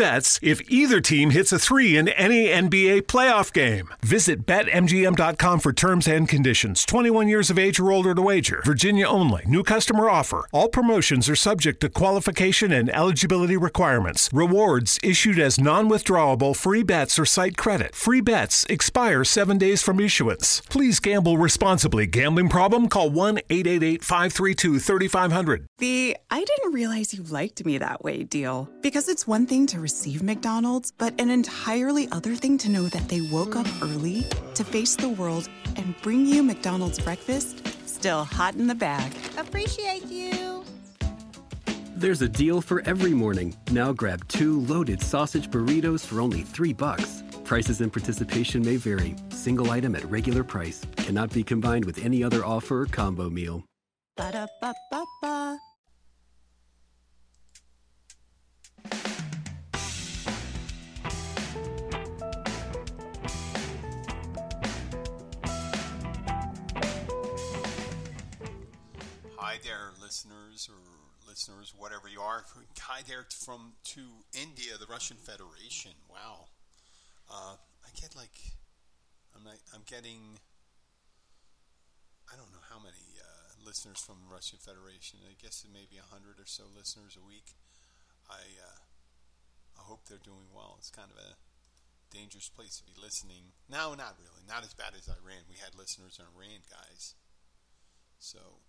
bets if either team hits a three in any NBA playoff game. Visit BetMGM.com for terms and conditions. 21 years of age or older to wager. Virginia only. New customer offer. All promotions are subject to qualification and eligibility requirements. Rewards issued as non withdrawable free bets or site credit. Free bets expire seven days from issuance. Please gamble responsibly. Gambling problem? Call 1 888 532 3500. The I didn't realize you liked me that way deal. Because it's one thing to receive McDonald's, but an entirely other thing to know that they woke up early to face the world and bring you McDonald's breakfast still hot in the bag. Appreciate you. There's a deal for every morning. Now grab two loaded sausage burritos for only three bucks. Prices and participation may vary. Single item at regular price cannot be combined with any other offer or combo meal. Ba-da-ba-ba-ba. Hi there, listeners or listeners, whatever you are. Hi there from to India, the Russian Federation. Wow, uh, I get like I'm not, I'm getting I don't know how many uh, listeners from the Russian Federation. I guess it may be hundred or so listeners a week. I uh, I hope they're doing well. It's kind of a dangerous place to be listening. No, not really. Not as bad as Iran. We had listeners in Iran, guys. So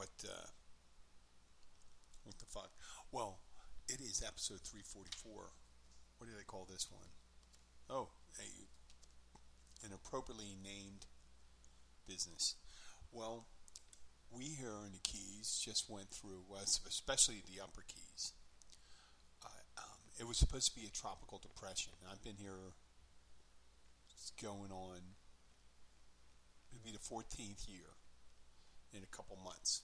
what uh, what the fuck? Well, it is episode 344. What do they call this one? Oh, a an appropriately named business. Well, we here in the Keys just went through, especially the Upper Keys. Uh, um, it was supposed to be a tropical depression. I've been here. It's going on. It'll be the 14th year in a couple months.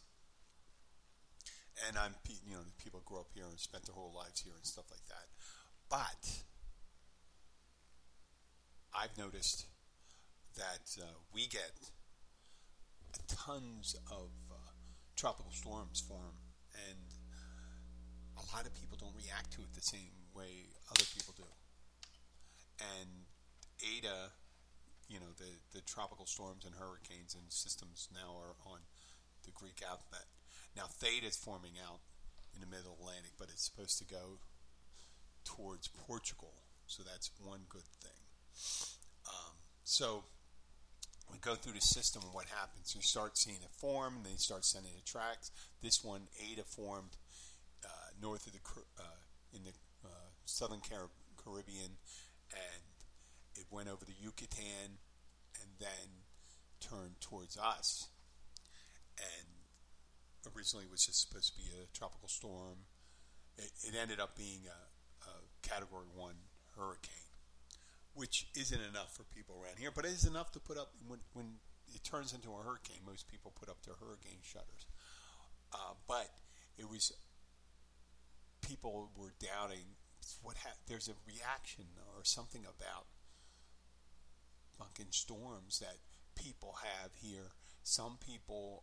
And I'm, you know, people grow up here and spent their whole lives here and stuff like that. But I've noticed that uh, we get tons of uh, tropical storms form, and a lot of people don't react to it the same way other people do. And Eta, you know, the, the tropical storms and hurricanes and systems now are on the Greek alphabet. Now, Theta is forming out in the middle Atlantic, but it's supposed to go towards Portugal, so that's one good thing. Um, so we go through the system and what happens. You start seeing it form, and then you start sending it tracks. This one, Eta, formed uh, north of the uh, in the uh, southern Car- Caribbean, and it went over the Yucatan, and then turned towards us. And originally, was just supposed to be a tropical storm. It, it ended up being a, a Category One hurricane which isn't enough for people around here, but it is enough to put up when, when it turns into a hurricane. Most people put up their hurricane shutters, uh, but it was people were doubting what ha- there's a reaction or something about fucking storms that people have here. Some people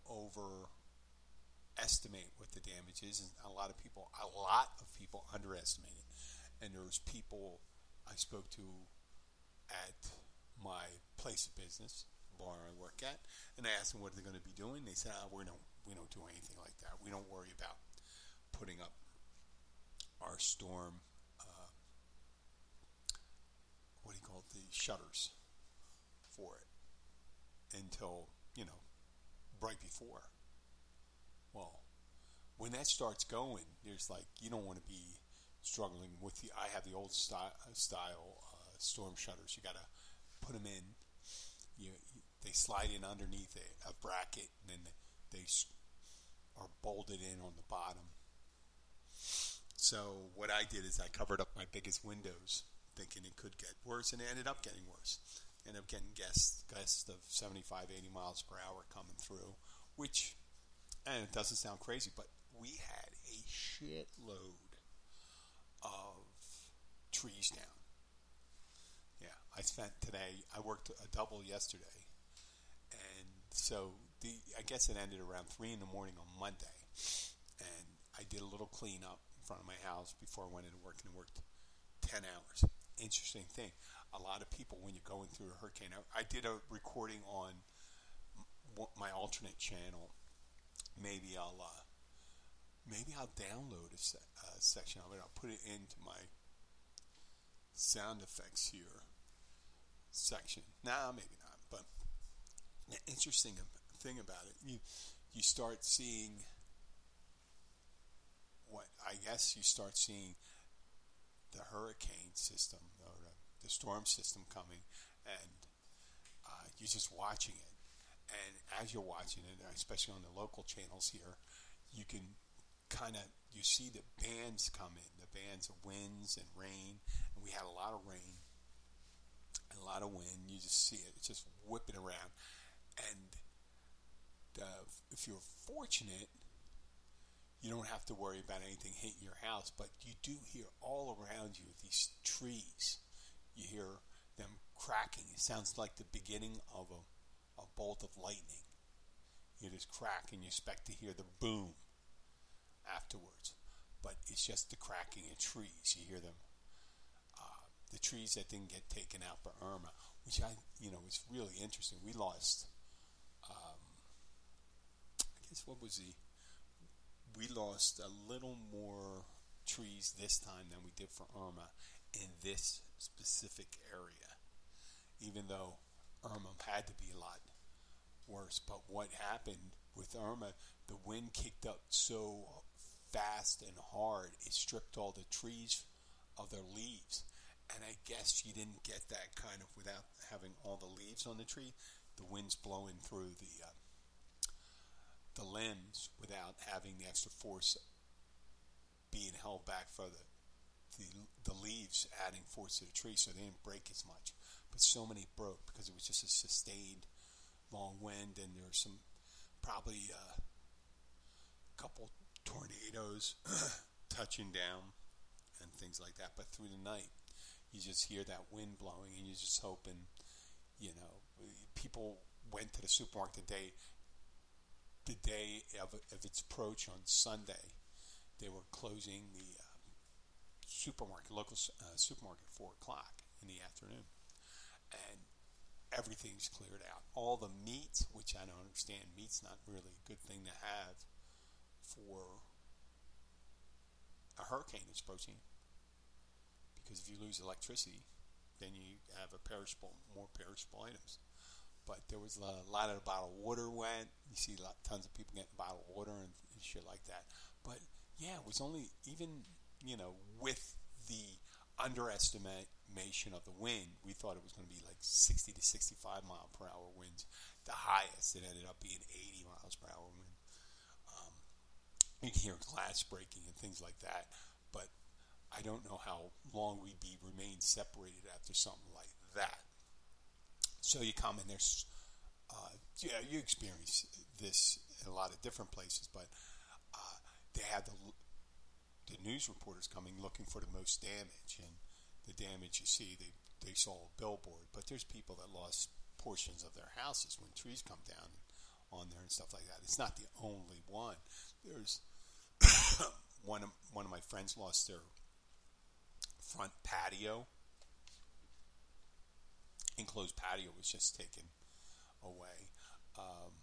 overestimate what the damage is, and a lot of people, a lot of people underestimate it. And there's people I spoke to at my place of business, bar I work at, and I asked them what they're going to be doing. They said, oh, "We don't, we don't do anything like that. We don't worry about putting up our storm. Uh, what do you call it? The shutters for it until you know right before. Well, when that starts going, there's like you don't want to be struggling with the. I have the old style, style uh, storm shutters. You got to put them in. You, they slide in underneath a, a bracket, and then they are bolted in on the bottom. So So what I did is I covered up my biggest windows, thinking it could get worse, and it ended up getting worse. Ended up getting gusts, gusts of 75, 80 miles per hour coming through, which, and it doesn't sound crazy, but we had a shitload of trees down. Yeah, I spent today. I worked a double yesterday, and so the I guess it ended around three in the morning on Monday, and I did a little cleanup in front of my house before I went into work, and worked ten hours. Interesting thing. A lot of people, when you're going through a hurricane, I, I did a recording on my alternate channel. Maybe I'll uh, maybe I'll download a se- uh, section of it. I'll put it into my sound effects here section. Nah, maybe not. But the interesting thing about it, you you start seeing what I guess you start seeing the hurricane system or the, the storm system coming, and uh, you're just watching it. And as you're watching it, especially on the local channels here, you can kind of you see the bands come in, the bands of winds and rain, and we had a lot of rain and a lot of wind. You just see it; it's just whipping around. And if you're fortunate, you don't have to worry about anything hitting your house. But you do hear all around you these trees. You hear them cracking. It sounds like the beginning of a, a bolt of lightning. You just crack, and you expect to hear the boom afterwards. But it's just the cracking of trees. You hear them. Uh, the trees that didn't get taken out by Irma, which I, you know, was really interesting. We lost. Um, I guess what was the? We lost a little more trees this time than we did for Irma in this specific area, even though Irma had to be a lot worse. But what happened with Irma, the wind kicked up so fast and hard, it stripped all the trees of their leaves. And I guess you didn't get that kind of without having all the leaves on the tree. The wind's blowing through the uh, the limbs without having the extra force being held back for the, the the leaves adding force to the tree, so they didn't break as much. But so many broke because it was just a sustained long wind, and there some probably uh, a couple tornadoes touching down and things like that. But through the night, you just hear that wind blowing, and you're just hoping, you know, people went to the supermarket the day, the day of, of its approach on Sunday. They were closing the uh, supermarket, local uh, supermarket, at four o'clock in the afternoon, and everything's cleared out. All the meat, which I don't understand, meat's not really a good thing to have for a hurricane that's approaching. Because if you lose electricity, then you have a perishable, more perishable items. But there was a lot of bottled water went. You see lot, tons of people getting bottled water and, and shit like that. But yeah, it was only even you know with the of the wind, we thought it was going to be like 60 to 65 mile per hour winds. The highest it ended up being 80 miles per hour wind. Um, you can hear glass breaking and things like that, but I don't know how long we'd be remain separated after something like that. So you come in there's, uh, yeah, you experience this in a lot of different places, but uh, they had the the news reporters coming looking for the most damage, and the damage you see, they they saw a billboard, but there's people that lost portions of their houses when trees come down on there and stuff like that. It's not the only one. There's one of one of my friends lost their front patio. Enclosed patio was just taken away. Um,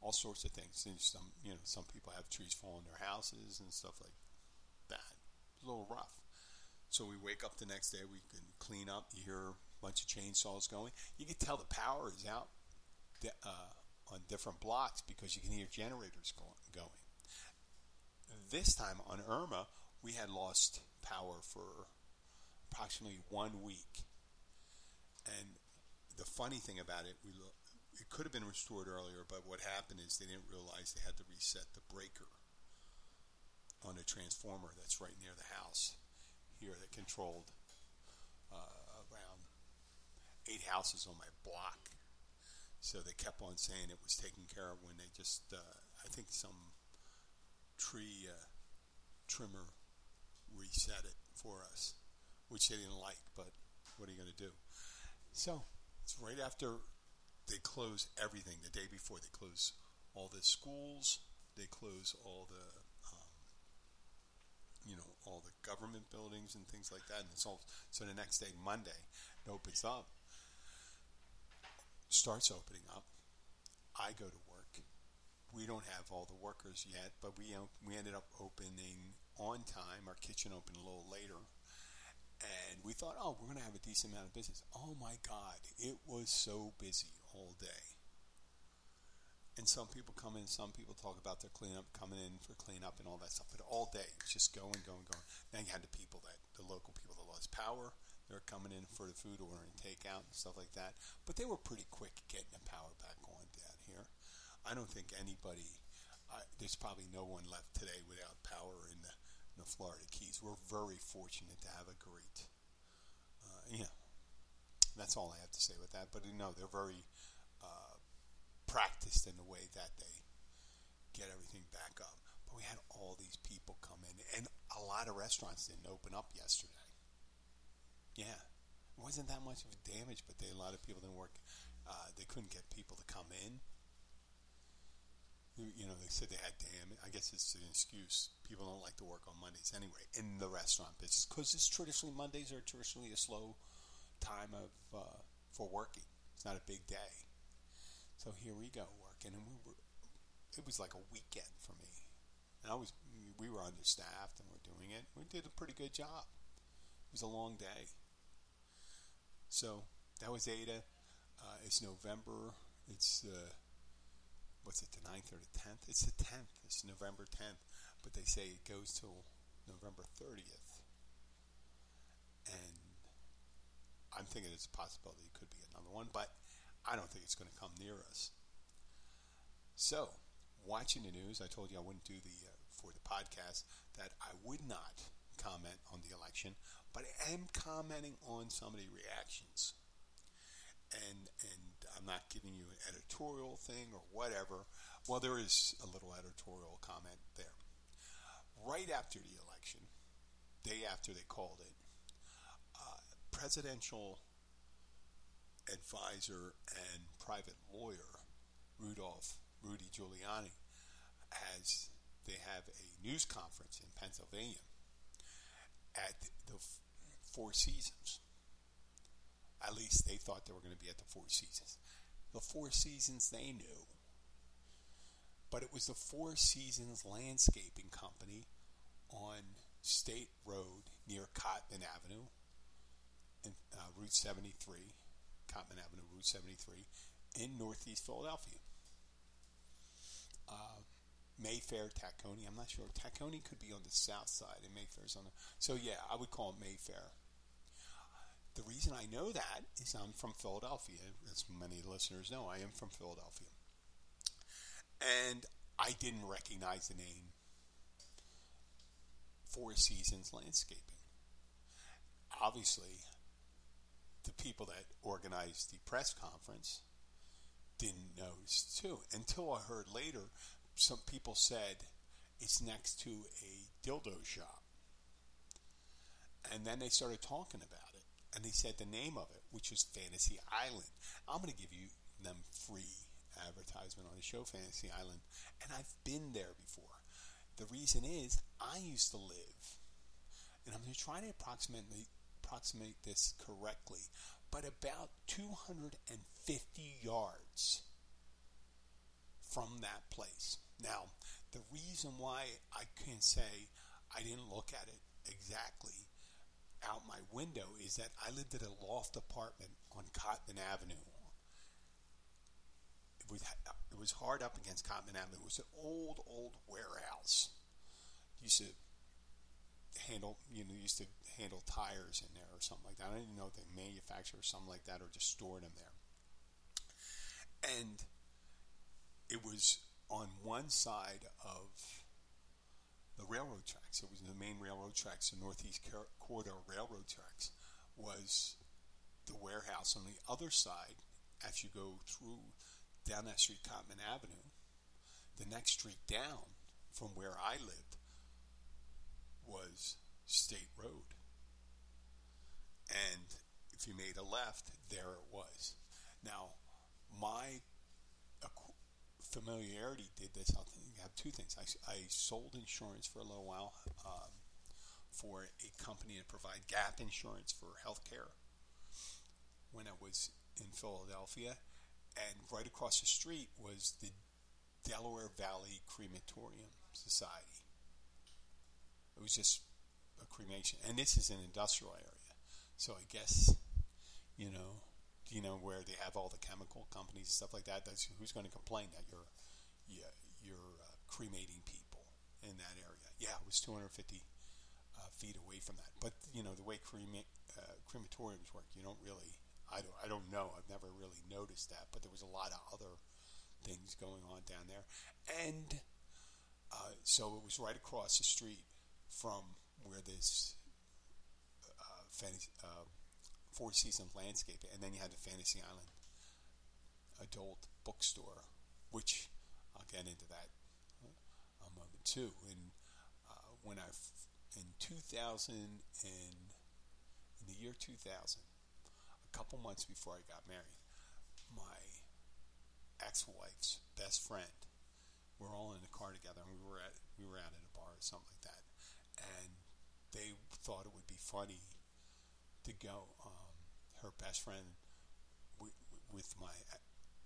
all sorts of things. And some, you know, some people have trees fall on their houses and stuff like that. It's a little rough. So we wake up the next day. We can clean up. You hear a bunch of chainsaws going. You can tell the power is out uh, on different blocks because you can hear generators going. This time on Irma, we had lost power for approximately one week. And the funny thing about it, we it could have been restored earlier, but what happened is they didn't realize they had to reset the breaker on a transformer that's right near the house here that controlled uh, around eight houses on my block. So they kept on saying it was taken care of when they just, uh, I think some tree uh, trimmer reset it for us, which they didn't like, but what are you going to do? So it's right after they close everything, the day before they close all the schools, they close all the all the government buildings and things like that. And it's all so the next day, Monday, it opens up, starts opening up. I go to work. We don't have all the workers yet, but we um, we ended up opening on time. Our kitchen opened a little later, and we thought, oh, we're going to have a decent amount of business. Oh my God, it was so busy all day. And some people come in, some people talk about their cleanup, coming in for cleanup and all that stuff. But all day, it's just going, going, going. Then you had the people that, the local people that lost power. They're coming in for the food order and takeout and stuff like that. But they were pretty quick getting the power back on down here. I don't think anybody, uh, there's probably no one left today without power in the, in the Florida Keys. We're very fortunate to have a great, uh, yeah. That's all I have to say with that. But you know, they're very practiced in the way that they get everything back up. But we had all these people come in, and a lot of restaurants didn't open up yesterday. Yeah, it wasn't that much of a damage, but they, a lot of people didn't work. Uh, they couldn't get people to come in. You know, they said they had damage. I guess it's an excuse. People don't like to work on Mondays anyway in the restaurant business because it's traditionally Mondays are traditionally a slow time of uh, for working. It's not a big day. So here we go working, and we were. It was like a weekend for me, and I was. We were understaffed, and we're doing it. We did a pretty good job. It was a long day. So that was Eta. Uh, it's November. It's uh, what's it, the 9th or the 10th? It's the 10th. It's November 10th. But they say it goes till November 30th. And I'm thinking it's a possibility it could be another one. But I don't think it's going to come near us. So, watching the news, I told you I wouldn't do the uh, for the podcast that I would not comment on the election, but I am commenting on some of the reactions. And and I'm not giving you an editorial thing or whatever. Well, there is a little editorial comment there. Right after the election, day after they called it, uh, presidential advisor and private lawyer, Rudolph Rudy Giuliani, has they have a news conference in Pennsylvania at the Four Seasons. At least they thought they were going to be at the Four Seasons. The Four Seasons they knew, but it was the Four Seasons Landscaping Company on State Road near Cottman Avenue, in, uh, Route 73 Cottman Avenue, Route 73, in Northeast Philadelphia. Uh, Mayfair, Tacony. I'm not sure. Tacony could be on the south side, and Mayfair's on the. So yeah, I would call it Mayfair. The reason I know that is I'm from Philadelphia, as many listeners know. I am from Philadelphia, and I didn't recognize the name Four Seasons Landscaping. Obviously, the people that organized the press conference didn't notice too. Until I heard later, some people said it's next to a dildo shop. And then they started talking about it. And they said the name of it, which was Fantasy Island. I'm going to give you them free advertisement on the show, Fantasy Island. And I've been there before. The reason is I used to live, and I'm going to try to approximate approximate this correctly, but about 250 yards from that place. Now, the reason why I can say I didn't look at it exactly out my window is that I lived at a loft apartment on Cottman Avenue. It was it was hard up against Cottman Avenue. It was an old old warehouse. Used to handle you know used to handle tires in there or something like that. I didn't even know if they manufacture something like that or just stored them there. And it was on one side of the railroad tracks. It was the main railroad tracks, the Northeast Corridor railroad tracks, was the warehouse on the other side. As you go through down that street, Cottman Avenue, the next street down from where I lived was State Road. And if you made a left, there it was. Now, my familiarity did this. I'll have two things. I, I sold insurance for a little while um, for a company to provide gap insurance for healthcare when I was in Philadelphia. And right across the street was the Delaware Valley Crematorium Society. It was just a cremation. And this is an industrial area. So I guess, you know, you know, where they have all the chemical companies and stuff like that. That's who's going to complain that you're you're, you're uh, cremating people in that area. Yeah, it was 250 uh, feet away from that. But you know, the way crema- uh, crematoriums work, you don't really. I don't. I don't know. I've never really noticed that. But there was a lot of other things going on down there, and uh, so it was right across the street from where this fantasy, uh, Four Seasons landscape, and then you had the Fantasy Island adult bookstore, which I'll get into that a moment too. And uh, when I, in 2000 and in the year 2000, a couple months before I got married, my ex-wife's best friend, we're all in the car together, and we were at we were out at a bar or something like that, and they thought it would be funny to go. Um, her best friend with my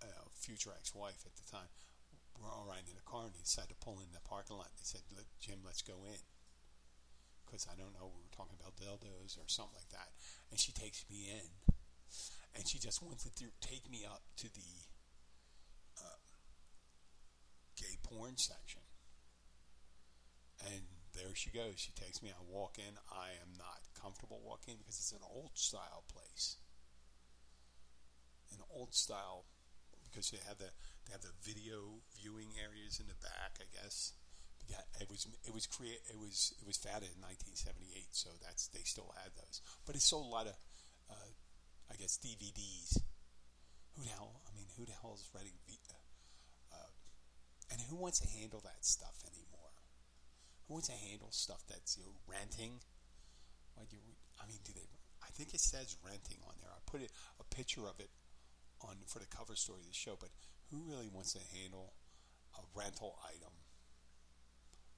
uh, future ex-wife at the time we're all riding in a car and they decided to pull in the parking lot. They said, Let, Jim, let's go in. Because I don't know, we were talking about dildos or something like that. And she takes me in. And she just wanted to take me up to the uh, gay porn section. And there she goes. She takes me. I walk in. I am not comfortable walking because it's an old style place. An old style because they have the they have the video viewing areas in the back. I guess. Yeah, it was it was create it was it was founded in 1978, so that's they still had those. But it sold a lot of, uh, I guess, DVDs. Who the hell? I mean, who the hell is writing? Uh, uh, and who wants to handle that stuff anymore? Who wants to handle stuff that's you know, renting? Like you, I mean, do they? I think it says renting on there. I put it a picture of it on for the cover story of the show, but who really wants to handle a rental item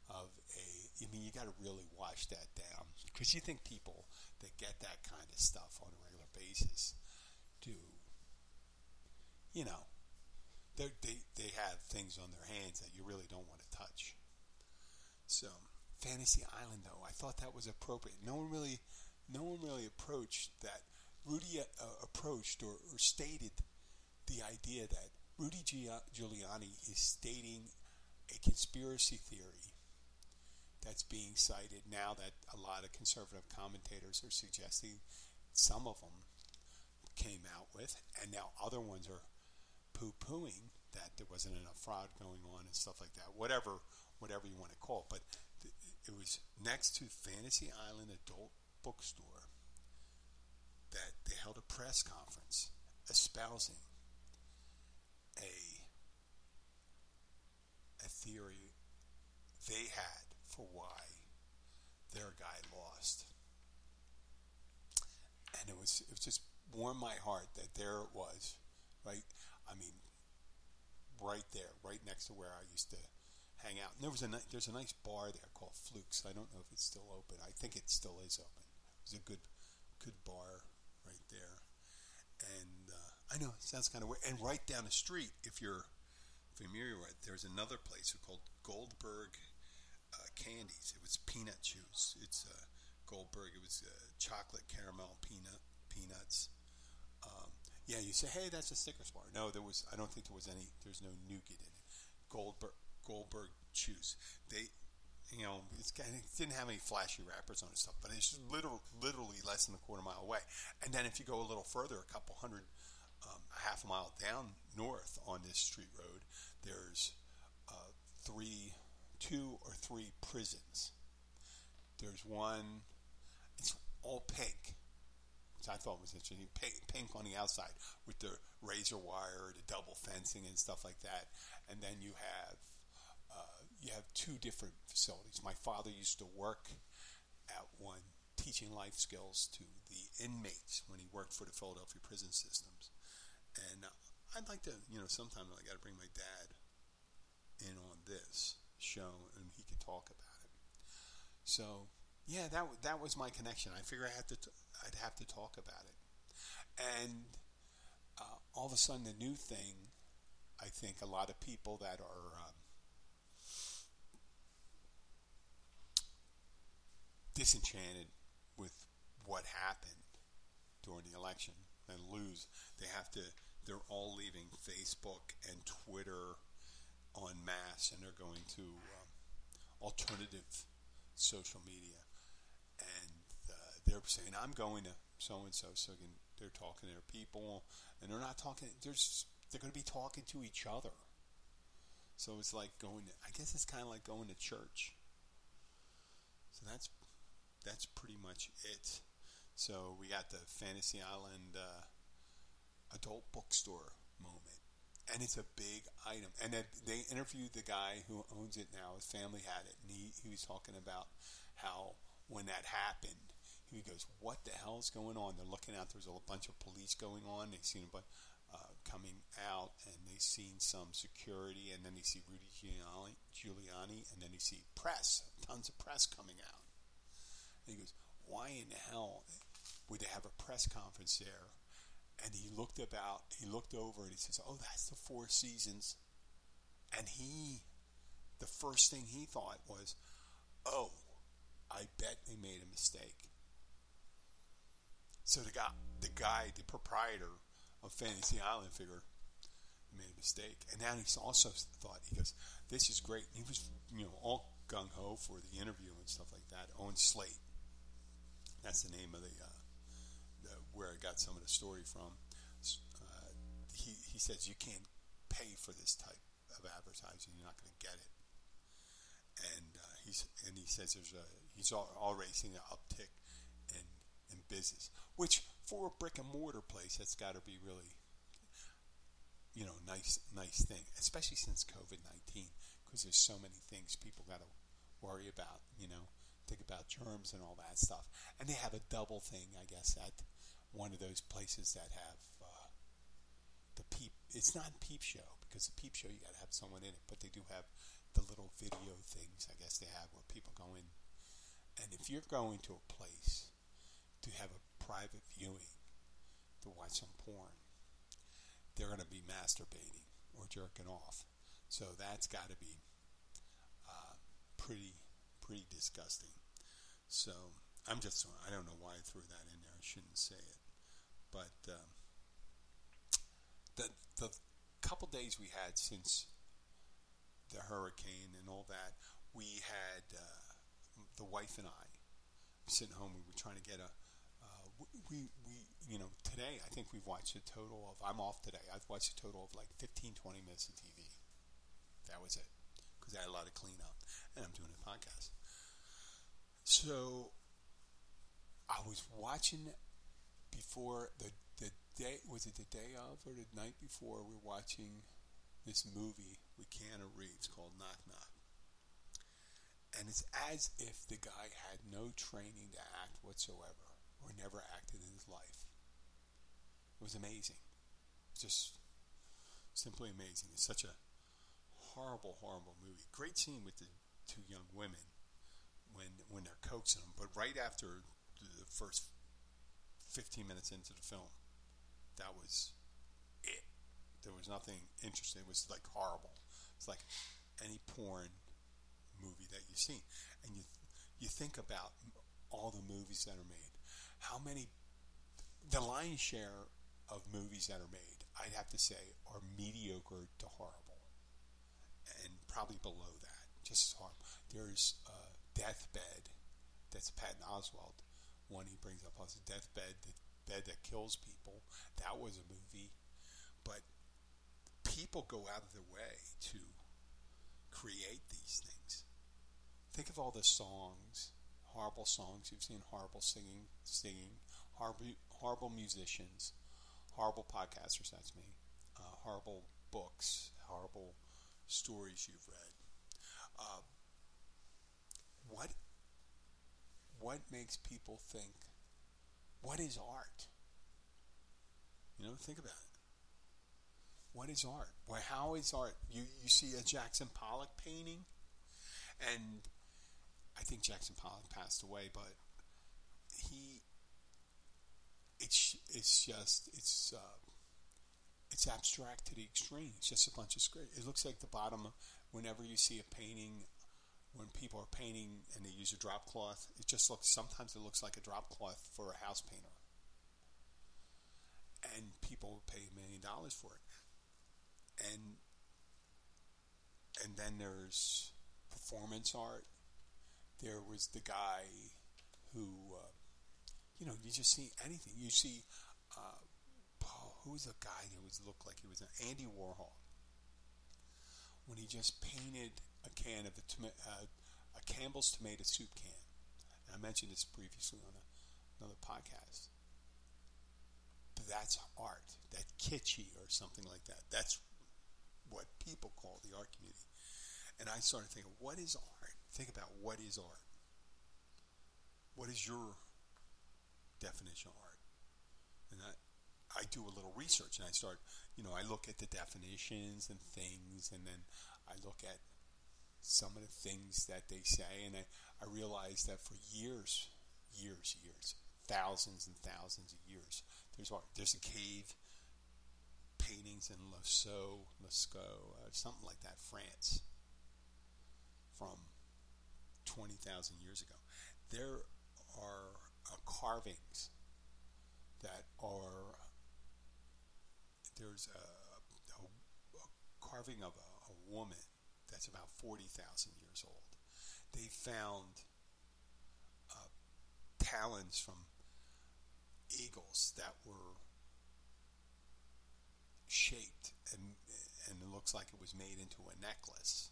of a? I mean, you got to really wash that down because you think people that get that kind of stuff on a regular basis do, you know, they they they have things on their hands that you really don't want to touch. So, Fantasy Island, though, I thought that was appropriate. No one really, no one really approached that. Rudy uh, approached or, or stated the idea that Rudy Giuliani is stating a conspiracy theory that's being cited now that a lot of conservative commentators are suggesting some of them came out with, and now other ones are poo pooing that there wasn't enough fraud going on and stuff like that. Whatever, whatever you want to call it, but th- it was next to Fantasy Island Adult Bookstore that they held a press conference espousing a a theory they had for why their guy lost. And it was it just warmed my heart that there it was, right? I mean, right there, right next to where I used to hang out. And there was a there's a nice bar there called Flukes. I don't know if it's still open. I think it still is open. It was a good good bar right there. And I know it sounds kind of weird. And right down the street, if you're familiar with, it, there's another place called Goldberg uh, Candies. It was Peanut Chews. It's uh, Goldberg. It was uh, chocolate caramel peanut peanuts. Um, yeah, you say, hey, that's a Snickers bar. No, there was. I don't think there was any. There's no nougat in it. Goldberg Goldberg juice. They, you know, it's it didn't have any flashy wrappers on it stuff, but it's literally, literally less than a quarter mile away. And then if you go a little further, a couple hundred um, a half a mile down north on this State Road, there's uh, three, two or three prisons. There's one, it's all pink, which I thought was interesting. Pink, pink on the outside with the razor wire, the double fencing, and stuff like that. And then you have you have two different facilities. My father used to work at one teaching life skills to the inmates when he worked for the Philadelphia prison systems. And I'd like to, you know, sometime I got to bring my dad in on this show and he could talk about it. So, yeah, that that was my connection. I figured I had to t- I'd have to talk about it. And uh, all of a sudden, the new thing, I think a lot of people that are um, disenchanted with what happened during the election and lose, they have to. They're all leaving Facebook and Twitter en masse, and they're going to um, alternative social media, and uh, they're saying, "I'm going to so and so." So they're talking to their people, and they're not talking. They're just, they're going to be talking to each other. So it's like going. To, I guess it's kind of like going to church. So that's that's pretty much it. So we got the Fantasy Island uh, adult bookstore moment, and it's a big item. And they interviewed the guy who owns it now. His family had it, and he, he was talking about how when that happened, he goes, "What the hell is going on?" They're looking out. There's a bunch of police going on. They seen a bunch uh, coming out, and they seen some security, and then they see Rudy Giuliani, Giuliani, and then they see press, tons of press coming out. And he goes, "Why in hell would they have a press conference there?" And he looked about, he looked over, and he says, "Oh, that's the Four Seasons." And he, the first thing he thought was, "Oh, I bet they made a mistake." So the guy, the guy, the proprietor of Fantasy Island figure made a mistake, and now he's also thought he goes, "This is great." And he was, you know, all gung ho for the interview and stuff like that. Owen Slate, that's the name of the, uh, the where I got some of the story from. Uh, he he says you can't pay for this type of advertising; you're not going to get it. And uh, he's and he says there's a he's already seeing an uptick in in business, which for a brick and mortar place, that's got to be really you know nice nice thing, especially since COVID nineteen, because there's so many things people got to worry about. You know think about germs and all that stuff. And they have a double thing, I guess, at one of those places that have uh, the peep. It's not peep show because the peep show you got to have someone in it, but they do have the little video things. I guess they have where people go in, and if you're going to a place to have a private viewing to watch some porn, they're going to be masturbating or jerking off. So that's got to be uh, pretty pretty disgusting. So I'm just I don't know why I threw that in there. I shouldn't say it, but um, the the couple days we had since the hurricane and all that, we had uh, the wife and I sitting home. We were trying to get a. Uh, we, we, you know, today I think we've watched a total of, I'm off today, I've watched a total of like 15, 20 minutes of TV. That was it. Because I had a lot of cleanup. And I'm doing a podcast. So I was watching before the the day was it the day of or the night before we are watching this movie with Keanu Reeves called Knock Knock. And it's as if the guy had no training to act whatsoever or never acted in his life. It was amazing. Just simply amazing. It's such a horrible, horrible movie. Great scene with the two young women when when they're coaxing them. But right after the first 15 minutes into the film, that was it. There was nothing interesting. It was like horrible. It's like any porn movie that you've seen, and you you think about all the movies that are made. How many? The lion's share of movies that are made, I'd have to say, are mediocre to horrible, probably below that, just as horrible. There's uh, deathbed. That's Patton Oswalt one he brings up as a deathbed, the bed that kills people. That was a movie, but people go out of their way to create these things, think of all the songs, horrible songs you've seen, horrible singing, singing, horrible, horrible musicians, horrible podcasters. That's me. Uh, horrible books, horrible stories you've read. Uh, what what makes people think? What is art? You know, think about it. What is art? Well, how is art? You you see a Jackson Pollock painting, and I think Jackson Pollock passed away, but he it's it's just it's uh, it's abstract to the extreme. It's just a bunch of script. It looks like the bottom. Whenever you see a painting, when people are painting and they use a drop cloth, it just looks. Sometimes it looks like a drop cloth for a house painter, and people pay a million dollars for it. And and then there's performance art. There was the guy who, uh, you know, you just see anything. You see, uh, who's a guy who was looked like he was an Andy Warhol when he just painted a can of toma- uh, a Campbell's tomato soup can. And I mentioned this previously on a, another podcast. But that's art. That kitschy or something like that. That's what people call the art community. And I started thinking, what is art? Think about what is art. What is your definition of art? And I, I do a little research and I start, you know, I look at the definitions and things, and then I look at some of the things that they say, and I, I realize that for years, years, years, thousands and thousands of years, there's. There's a cave paintings in Lascaux, Lascaux, uh, something like that, France, from 20,000 years ago. There are uh, carvings that are, there's a, a, a carving of a, a, woman that's about 40,000 years old. They found uh, talons from eagles that were shaped and and it looks like it was made into a necklace.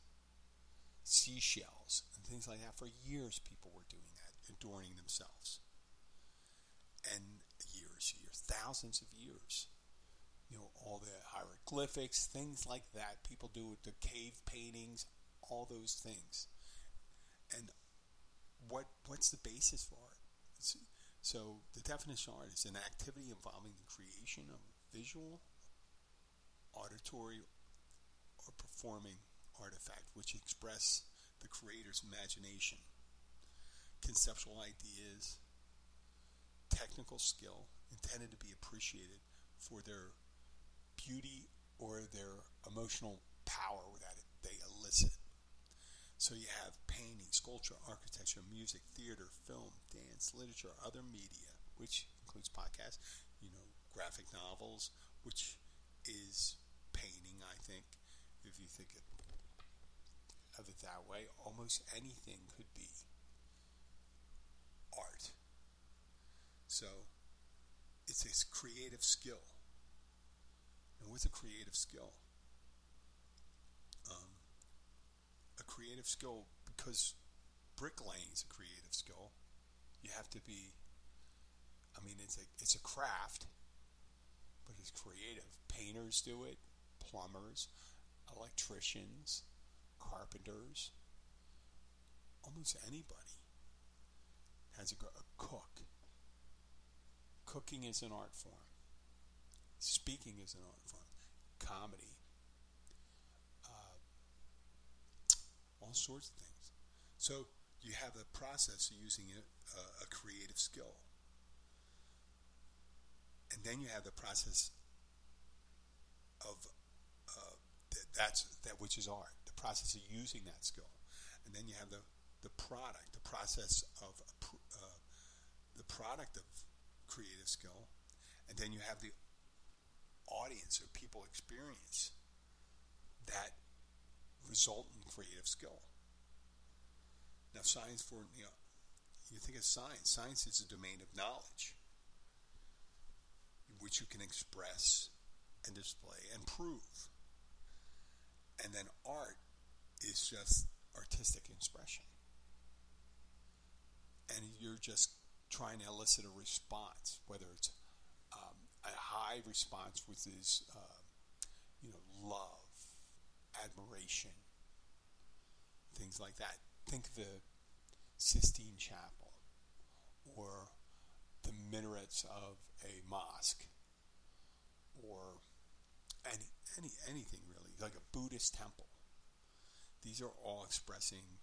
Seashells and things like that. For years, people were doing that, adorning themselves. And years, years, thousands of years. You know, all the hieroglyphics, things like that. People do with the cave paintings, all those things. And what what's the basis for it? It's, so the definition of art is an activity involving the creation of visual auditory or performing artifact which express the creator's imagination, conceptual ideas, technical skill intended to be appreciated for their beauty or their emotional power that they elicit. So you have painting, sculpture, architecture, music, theater, film, dance, literature, other media, which includes podcasts, you know, graphic novels, which is painting, I think, if you think of it that way, almost anything could be art. So it's a creative skill. And what's a creative skill? Um, a creative skill, because bricklaying is a creative skill, you have to be, I mean, it's a, it's a craft, but it's creative. Painters do it, plumbers, electricians, carpenters, almost anybody has a, a cook. Cooking is an art form. Speaking is an art form. Comedy. Uh, all sorts of things. So you have the process of using a, a creative skill. And then you have the process of uh, th- that's that which is art, the process of using that skill, and then you have the the product, the process of uh, the product of creative skill, and then you have the audience or people experience that result in creative skill. Now, science for you know, you think of science. Science is a domain of knowledge, which you can express and display and prove. And then art is just artistic expression. and you're just trying to elicit a response, whether it's a high response, which is uh, you know love, admiration, things like that. Think of the Sistine Chapel or the minarets of a mosque or any, any anything really, like a Buddhist temple. These are all expressing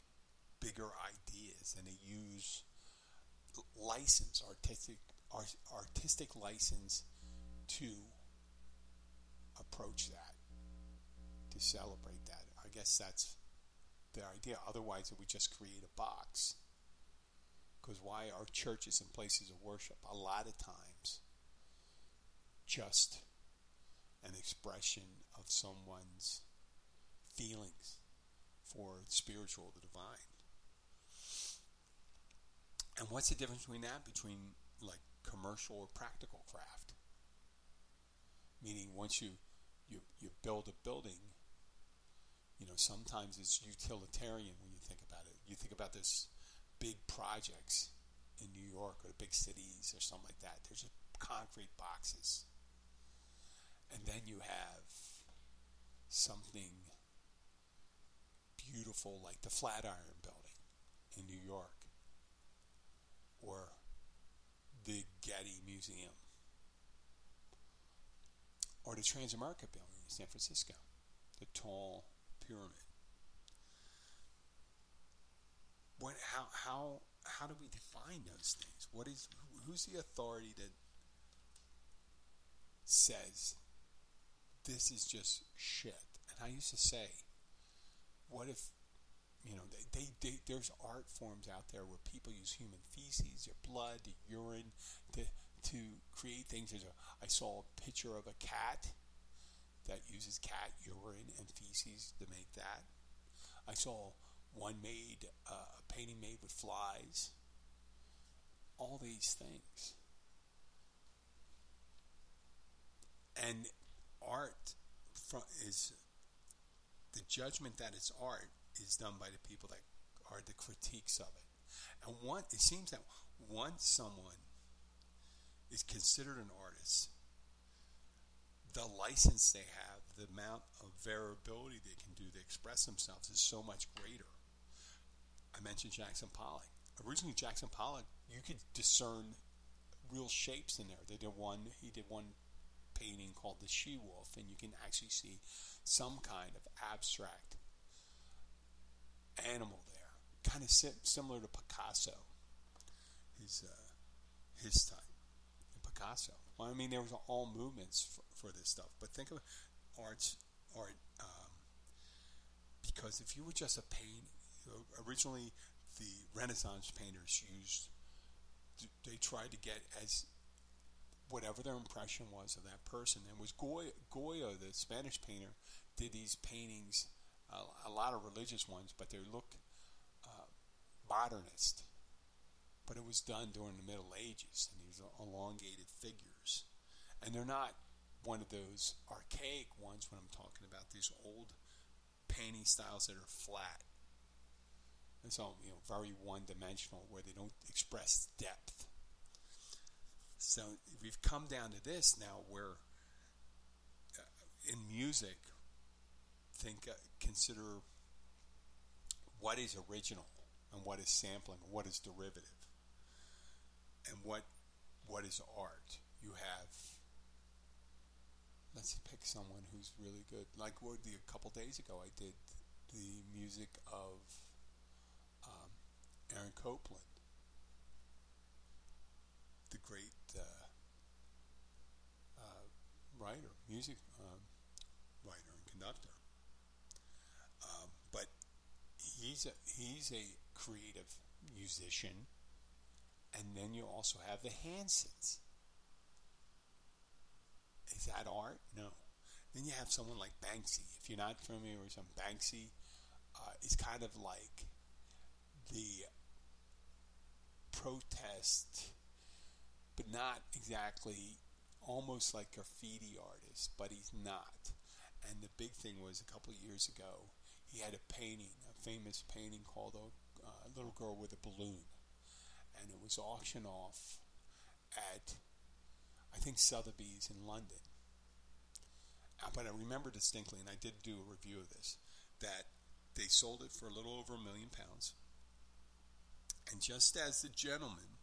bigger ideas, and they use license, artistic, artistic license, to approach that, to celebrate that. I guess that's the idea. Otherwise, it would just create a box. Because why are churches and places of worship a lot of times just an expression of someone's feelings for spiritual, the divine. And what's the difference between that between like commercial or practical craft? Meaning once you you, you build a building, you know, sometimes it's utilitarian when you think about it. You think about this big projects in New York or big cities or something like that. There's just concrete boxes and then you have something beautiful like the Flatiron Building in New York or the Getty Museum the Transamerica Building in San Francisco, the tall pyramid. What, how, how, how do we define those things? What is, who's the authority that says this is just shit. And I used to say, what if, you know, they, they, they, there's art forms out there where people use human feces, their blood, their urine to, to create things. There's a, I saw a picture of a cat that uses cat urine and feces to make that. I saw one made, uh, a painting made with flies. All these things. And art is the judgment that it's art is done by the people that are the critiques of it. And one, it seems that once someone is considered an artist, the license they have, the amount of variability they can do to express themselves is so much greater. I mentioned Jackson Pollock. Originally, Jackson Pollock, you could discern real shapes in there. They did one. He did one painting called the She Wolf, and you can actually see some kind of abstract animal there, kind of similar to Picasso, his uh, his time. Picasso. Well, I mean, there was all movements for, for this stuff, but think of arts art um, because if you were just a paint, originally the Renaissance painters used they tried to get as whatever their impression was of that person. And was Goya, Goya the Spanish painter, did these paintings, uh, a lot of religious ones, but they looked uh, modernist. But it was done during the Middle Ages, and these elongated figures. And they're not one of those archaic ones when I'm talking about these old painting styles that are flat. And so, you know, very one dimensional where they don't express depth. So we've come down to this now where uh, in music, think, uh, consider what is original and what is sampling, what is derivative, and what what is art. You have let's pick someone who's really good. Like what the, a couple days ago, I did the music of um, Aaron Copland, the great writer, music um, writer and conductor. Um, but he's a he's a creative musician, and then you also have the Hansons. Is that art? No. Then you have someone like Banksy. If you're not familiar with some Banksy, uh, it's kind of like the protest, but not exactly almost like graffiti artist, but he's not. And the big thing was a couple of years ago, he had a painting, a famous painting called a uh, Little Girl with a Balloon. And it was auctioned off at I think Sotheby's in London. Uh, but I remember distinctly, and I did do a review of this, that they sold it for a little over a million pounds. And just as the gentleman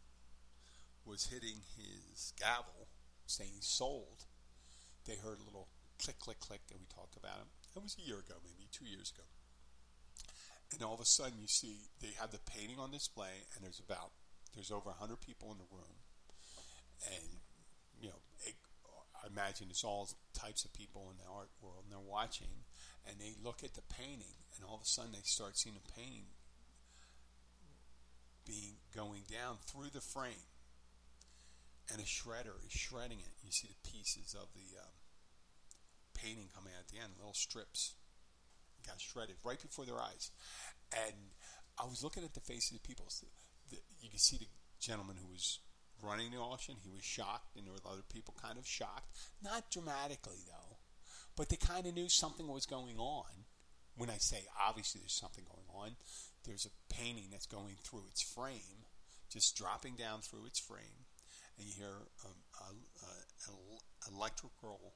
was hitting his gavel, saying sold, they heard a little click, click, click, and we talked about it. It was a year ago, maybe two years ago. And all of a sudden, you see they have the painting on display, and there's about there's over hundred people in the room, and you know, it, I imagine it's all types of people in the art world, and they're watching, and they look at the painting, and all of a sudden they start seeing the painting being going down through the frame, and a shredder is shredding it. You see the pieces of the um, painting coming out at the end, little strips, got shredded right before their eyes, and I was looking at the faces of the people. The, you can see the gentleman who was running the auction. He was shocked, and there were other people kind of shocked. Not dramatically, though, but they kind of knew something was going on. When I say obviously there's something going on, there's a painting that's going through its frame, just dropping down through its frame, and you hear um, a, a, a electrical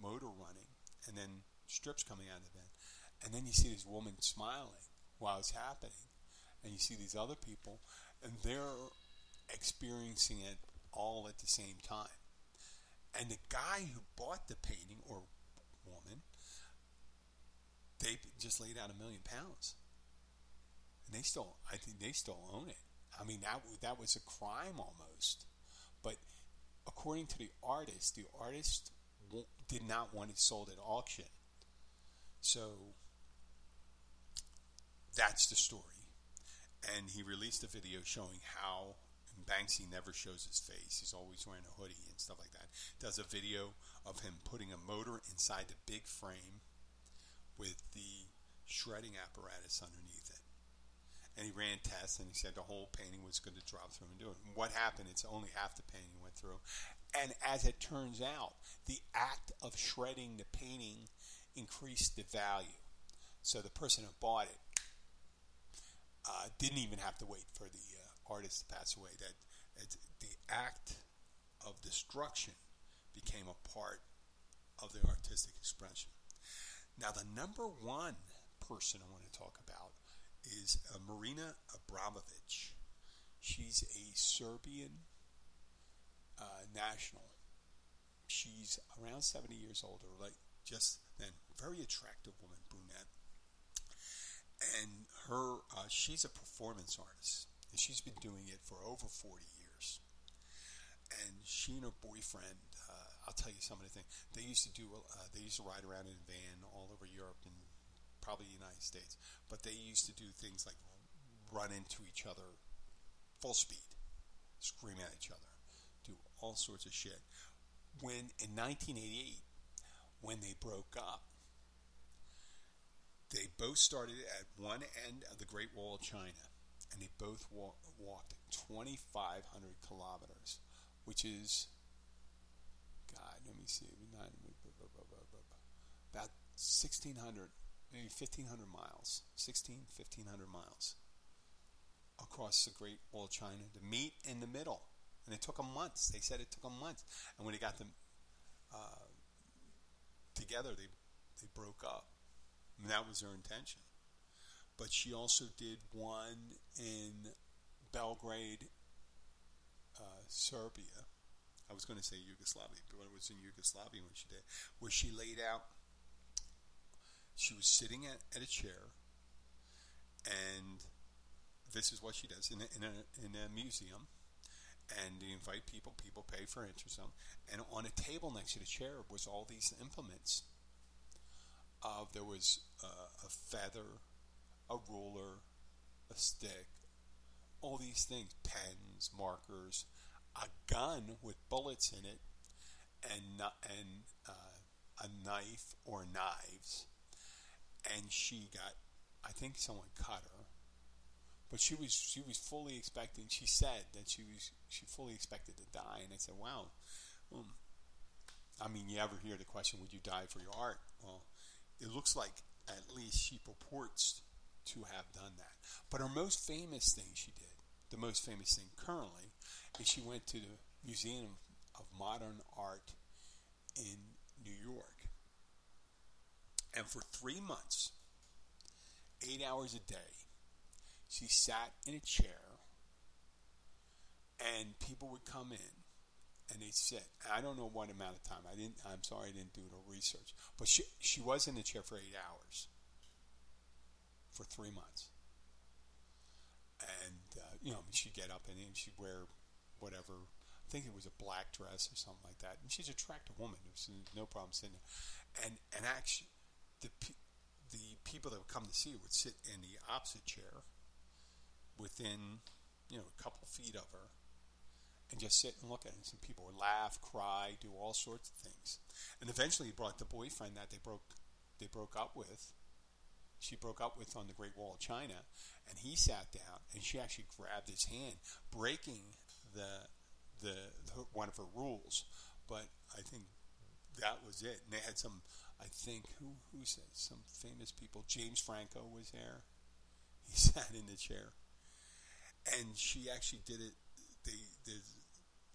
motor running, and then strips coming out of vent, and then you see this woman smiling while it's happening, and you see these other people, and they're experiencing it all at the same time. And the guy who bought the painting or woman, they just laid out a million pounds, and they still, I think they still own it. I mean, that that was a crime almost, but according to the artist, the artist did not want it sold at auction. So that's the story. And he released a video showing how Banksy never shows his face. He's always wearing a hoodie and stuff like that. Does a video of him putting a motor inside the big frame with the shredding apparatus underneath it. And he ran tests and he said the whole painting was going to drop through and do it. What happened? It's only half the painting went through. And as it turns out, the act of shredding the painting increased the value. So the person who bought it uh, didn't even have to wait for the uh, artist to pass away. That the act of destruction became a part of the artistic expression. Now, the number one person I want to talk about is uh, Marina Abramovic. She's a Serbian uh, national. She's around 70 years old, or like just then. Very attractive woman, brunette and her uh, she's a performance artist and she's been doing it for over 40 years. And she and her boyfriend uh, i'll tell you some of the things they used to do uh, they used to ride around in a van all over europe and probably the united states but they used to do things like run into each other full speed scream at each other do all sorts of shit. When in 1988 when they broke up they both started at one end of the Great Wall of China, and they both wa- walked 2,500 kilometers, which is, God, let me see, about 1,600, maybe 1,500 miles, 16, 1,500 miles across the Great Wall of China to meet in the middle. And it took them months. They said it took them months. And when they got them uh, together, they, they broke up. That was her intention. But she also did one in Belgrade, uh, Serbia. I was going to say Yugoslavia, but it was in Yugoslavia when she did, where she laid out. She was sitting at, at a chair, and this is what she does in a, in a, in a museum. And they invite people, people pay for entry. And on a table next to the chair was all these implements uh, there was uh, a feather, a ruler, a stick, all these things, pens, markers, a gun with bullets in it, and and uh, a knife or knives. And she got, I think someone cut her, but she was she was fully expecting. She said that she was she fully expected to die, and I said, wow. Um, I mean, you ever hear the question, "Would you die for your art?" Well, it looks like at least she purports to have done that. But her most famous thing she did the most famous thing currently is she went to the Museum of Modern Art in New York. And for three months, eight hours a day, she sat in a chair and people would come in and they'd sit. I don't know what amount of time. I didn't I'm sorry I didn't do the research. But she she was in the chair for eight hours for three months. And uh, you know, she'd get up and she'd wear whatever I think it was a black dress or something like that. And she's an attractive woman. There's no problem sitting there. And and actually, the the people that would come to see her would sit in the opposite chair, within you know a couple feet of her, and just sit and look at it. And some people would laugh, cry, do all sorts of things. And eventually, he brought the boyfriend that they broke they broke up with. She broke up with on the Great Wall of China, and he sat down, and she actually grabbed his hand, breaking the the, the one of her rules. But I think that was it. And they had some, I think, who who said some famous people. James Franco was there. He sat in the chair, and she actually did it. They they,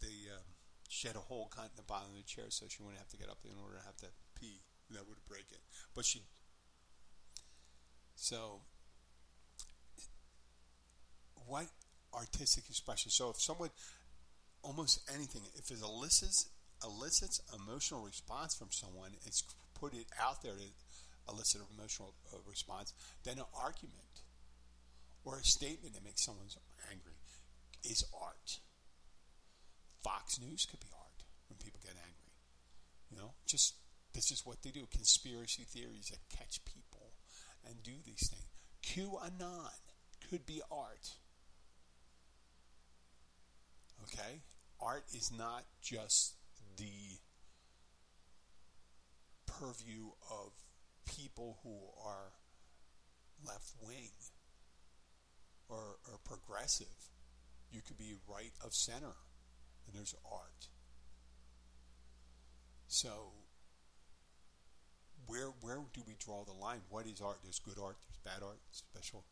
they um, she had a hole cut in the bottom of the chair so she wouldn't have to get up in order to have to pee. That would break it. But she. So. What artistic expression? So if someone almost anything. If it elicits elicits emotional response from someone, it's put it out there to elicit an emotional uh, response. Then an argument or a statement that makes someone angry is art. Fox News could be art when people get angry. You know, just this is what they do. Conspiracy theories that catch people and do these things. QAnon could be art. Okay? Art is not just the purview of people who are left wing or, or progressive. You could be right of center, and there's art. So, where where do we draw the line? What is art? There's good art. There's bad art. Special.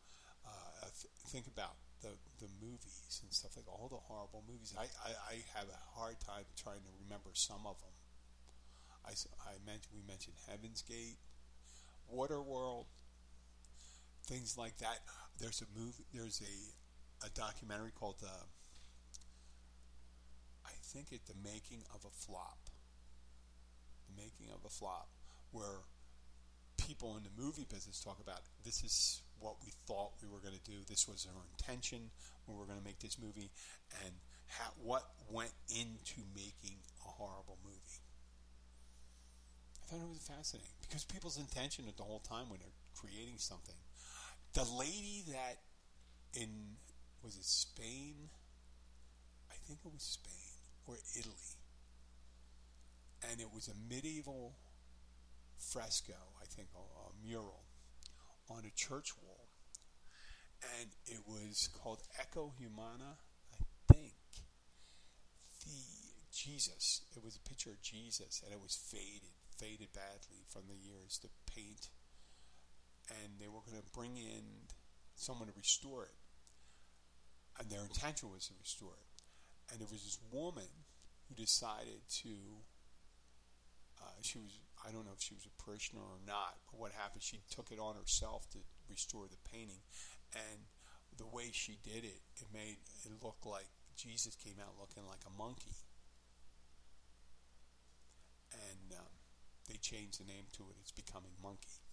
Uh, th- think about the the movies and stuff like all the horrible movies. I, I, I have a hard time trying to remember some of them. I, I mentioned we mentioned Heaven's Gate, Waterworld, things like that. There's a movie. There's a a documentary called. Uh, think it the making of a flop. The making of a flop, where people in the movie business talk about this is what we thought we were going to do. This was our intention we were going to make this movie, and how, what went into making a horrible movie. I thought it was fascinating because people's intention at the whole time when they're creating something. The lady that in was it Spain? I think it was Spain or Italy, and it was a medieval fresco. I think a, a mural on a church wall, and it was called Ecce Homo. I think the Jesus. It was a picture of Jesus, and it was faded, faded badly from the years. The paint, and they were going to bring in someone to restore it, and their intention was to restore it. And there was this woman who decided to. Uh, she was I don't know if she was a parishioner or not, but what happened, she took it on herself to restore the painting. And the way she did it, it made it look like Jesus came out looking like a monkey. And um, they changed the name to it. It's becoming Monkey.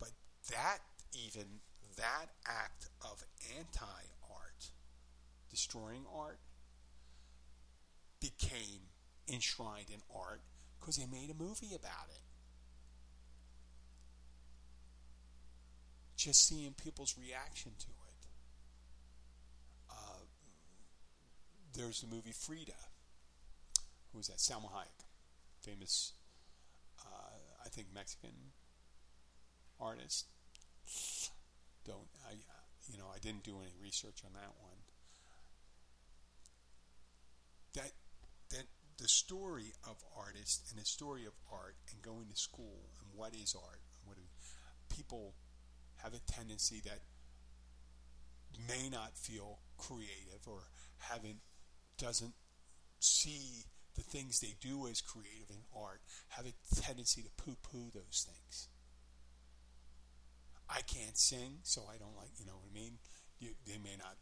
But that, even that act of anti destroying art, became enshrined in art because they made a movie about it. Just seeing people's reaction to it. Uh, there's the movie Frida. Who was that? Salma Hayek, famous, uh, I think Mexican artist. Don't I? You know, I didn't do any research on that one. That that the story of artists and the story of art and going to school and what is art. People have a tendency that may not feel creative or haven't doesn't see the things they do as creative in art have a tendency to poo-poo those things. I can't sing, so I don't like, you know what I mean? You, they may not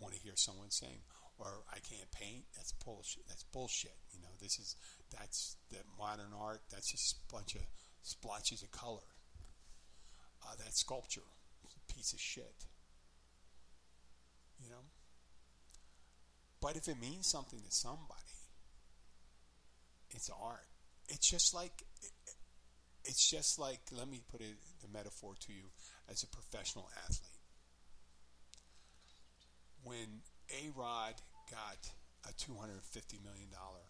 want to hear someone sing, or I can't paint. That's bullshit. That's bullshit. You know, this is that's the modern art. That's just a bunch of splotches of color. Uh, that sculpture, piece of shit. You know. But if it means something to somebody, it's art. It's just like it's just like let me put it the metaphor to you as a professional athlete. When A Rod got a two hundred and fifty million dollar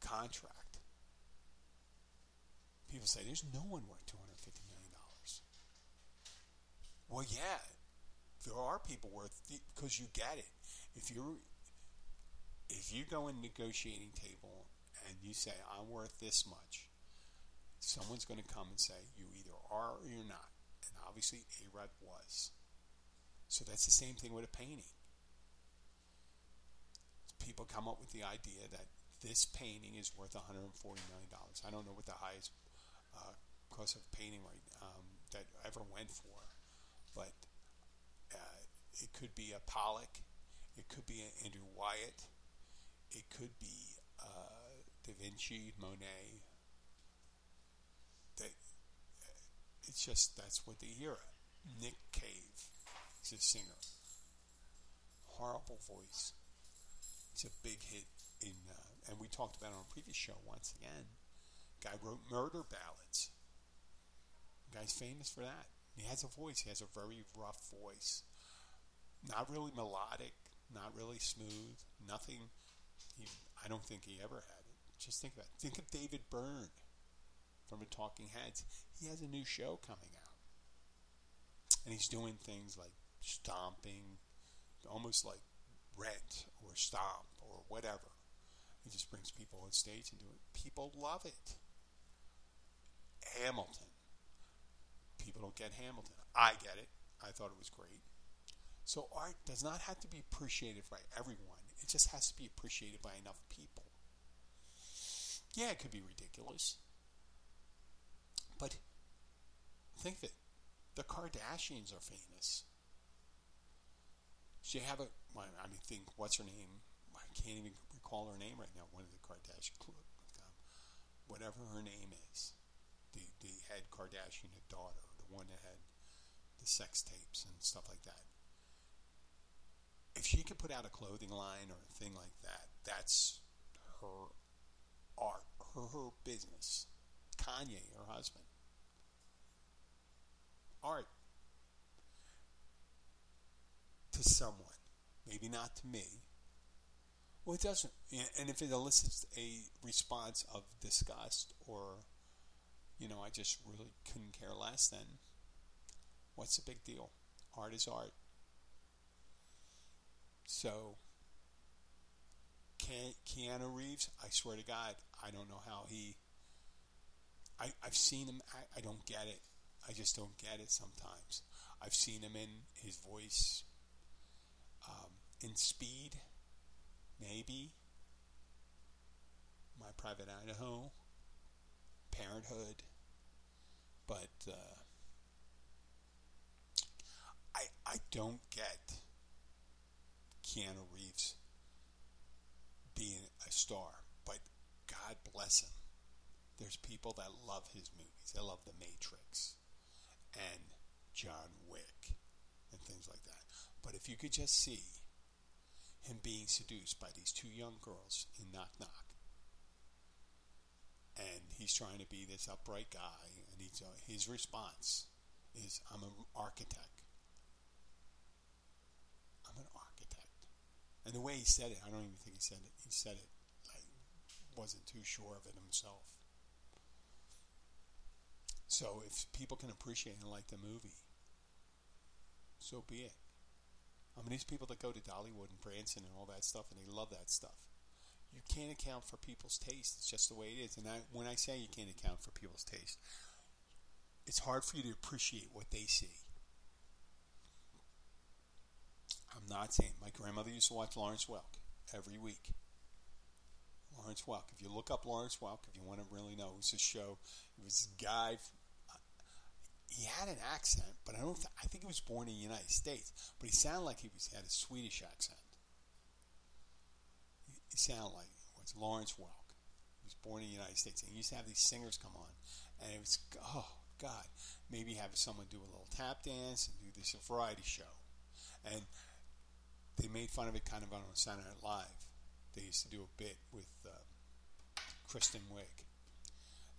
contract, people say there's no one worth two hundred and fifty million dollars. Well, yeah, there are people worth because you get it. If you're if you go in negotiating table and you say I'm worth this much, someone's going to come and say you either are or you're not. And obviously, A-Rod was. So that's the same thing with a painting. People come up with the idea that this painting is worth 140 million dollars. I don't know what the highest uh, cost of painting right um, that ever went for, but uh, it could be a Pollock, it could be an Andrew Wyeth, it could be uh, Da Vinci, Monet. They, it's just that's what the era. Nick Cave, he's a singer. Horrible voice. It's a big hit in, uh, and we talked about it on a previous show once again. Guy wrote murder ballads. guy's famous for that. He has a voice. He has a very rough voice. Not really melodic. Not really smooth. Nothing he, I don't think he ever had it. Just think about it. Think of David Byrne from the Talking Heads. He has a new show coming out. And he's doing things like stomping, almost like rent or stomp or whatever. It just brings people on stage and do it. People love it. Hamilton. People don't get Hamilton. I get it. I thought it was great. So art does not have to be appreciated by everyone It just has to be appreciated by enough people. Yeah, it could be ridiculous. But think of it. The Kardashians are famous. She have a, I mean, think, what's her name? I can't even recall her name right now. One of the Kardashian, um, whatever her name is. The, the head Kardashian daughter, the one that had the sex tapes and stuff like that if she could put out a clothing line or a thing like that, that's her art, her, her business. Kanye, her husband. Art. To someone. Maybe not to me. Well, it doesn't. And if it elicits a response of disgust or, you know, I just really couldn't care less, then what's the big deal? Art is art. So, Keanu Reeves, I swear to God, I don't know how he. I, I've seen him. I, I don't get it. I just don't get it sometimes. I've seen him in his voice, in Speed, maybe. My Private Idaho, Parenthood, but uh, I I don't get Keanu Reeves being a star, but God bless him. There's people that love his movies. They love The Matrix and John Wick and things like that. But if you could just see him being seduced by these two young girls in Knock Knock, and he's trying to be this upright guy, and he's, uh, his response is, "I'm an architect. I'm an architect." And the way he said it, I don't even think he said it. He said it like wasn't too sure of it himself. So if people can appreciate and like the movie, so be it. I mean, these people that go to Dollywood and Branson and all that stuff, and they love that stuff. You can't account for people's taste. It's just the way it is. And I, when I say you can't account for people's taste, it's hard for you to appreciate what they see. I'm not saying my grandmother used to watch Lawrence Welk every week. Lawrence Welk. If you look up Lawrence Welk, if you want to really know, it was a show. It was a guy. He had an accent, but I don't. Th- I think he was born in the United States, but he sounded like he was he had a Swedish accent. He, he sounded like it was Lawrence Welk. He was born in the United States, and he used to have these singers come on, and it was oh God, maybe have someone do a little tap dance and do this variety show, and they made fun of it kind of on Saturday Night Live. They used to do a bit with uh, Kristen Wiig,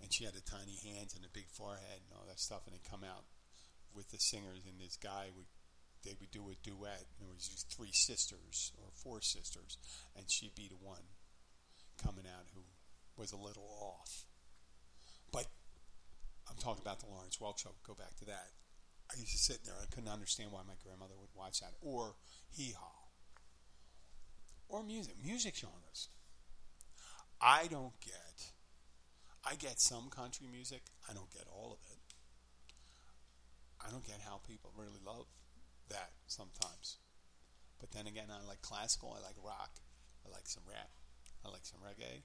and she had the tiny hands and a big forehead and all that stuff, and they come out with the singers, and this guy would they would do a duet. And there was three sisters or four sisters, and she'd be the one coming out who was a little off. But I'm talking about the Lawrence Welk show. Go back to that. I used to sit there. I couldn't understand why my grandmother would watch that or Hee Haw or music, music genres. I don't get. I get some country music. I don't get all of it. I don't get how people really love that sometimes. But then again, I like classical. I like rock. I like some rap. I like some reggae.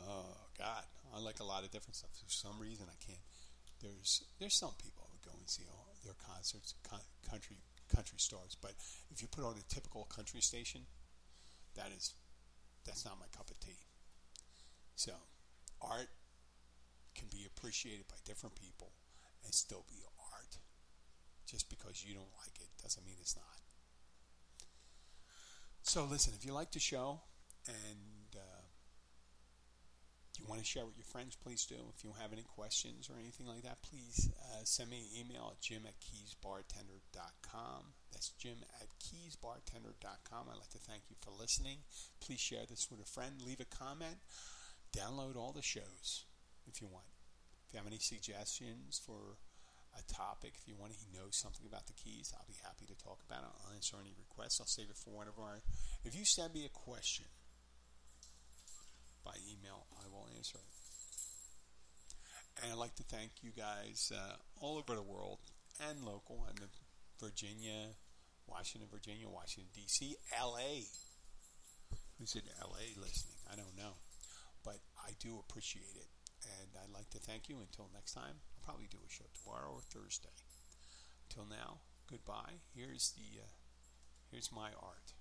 Oh God, I like a lot of different stuff. For some reason, I can't. There's there's some people who go and see all their concerts, country country stars. But if you put on a typical country station, that is that's not my cup of tea. So, art can be appreciated by different people and still be art. Just because you don't like it doesn't mean it's not. So, listen, if you like the show and uh, you want to share with your friends, please do. If you have any questions or anything like that, please uh, send me an email at jim at keysbartender.com. That's jim at keysbartender.com. I'd like to thank you for listening. Please share this with a friend. Leave a comment. Download all the shows if you want. If you have any suggestions for a topic, if you want to know something about the keys, I'll be happy to talk about it. I'll answer any requests. I'll save it for one of our. If you send me a question, by email, I will answer it. And I'd like to thank you guys uh, all over the world and local and Virginia, Washington, Virginia, Washington, D.C., L.A. Who's in L.A. listening? I don't know. But I do appreciate it. And I'd like to thank you. Until next time, I'll probably do a show tomorrow or Thursday. Till now, goodbye. Here's the uh, here's my art.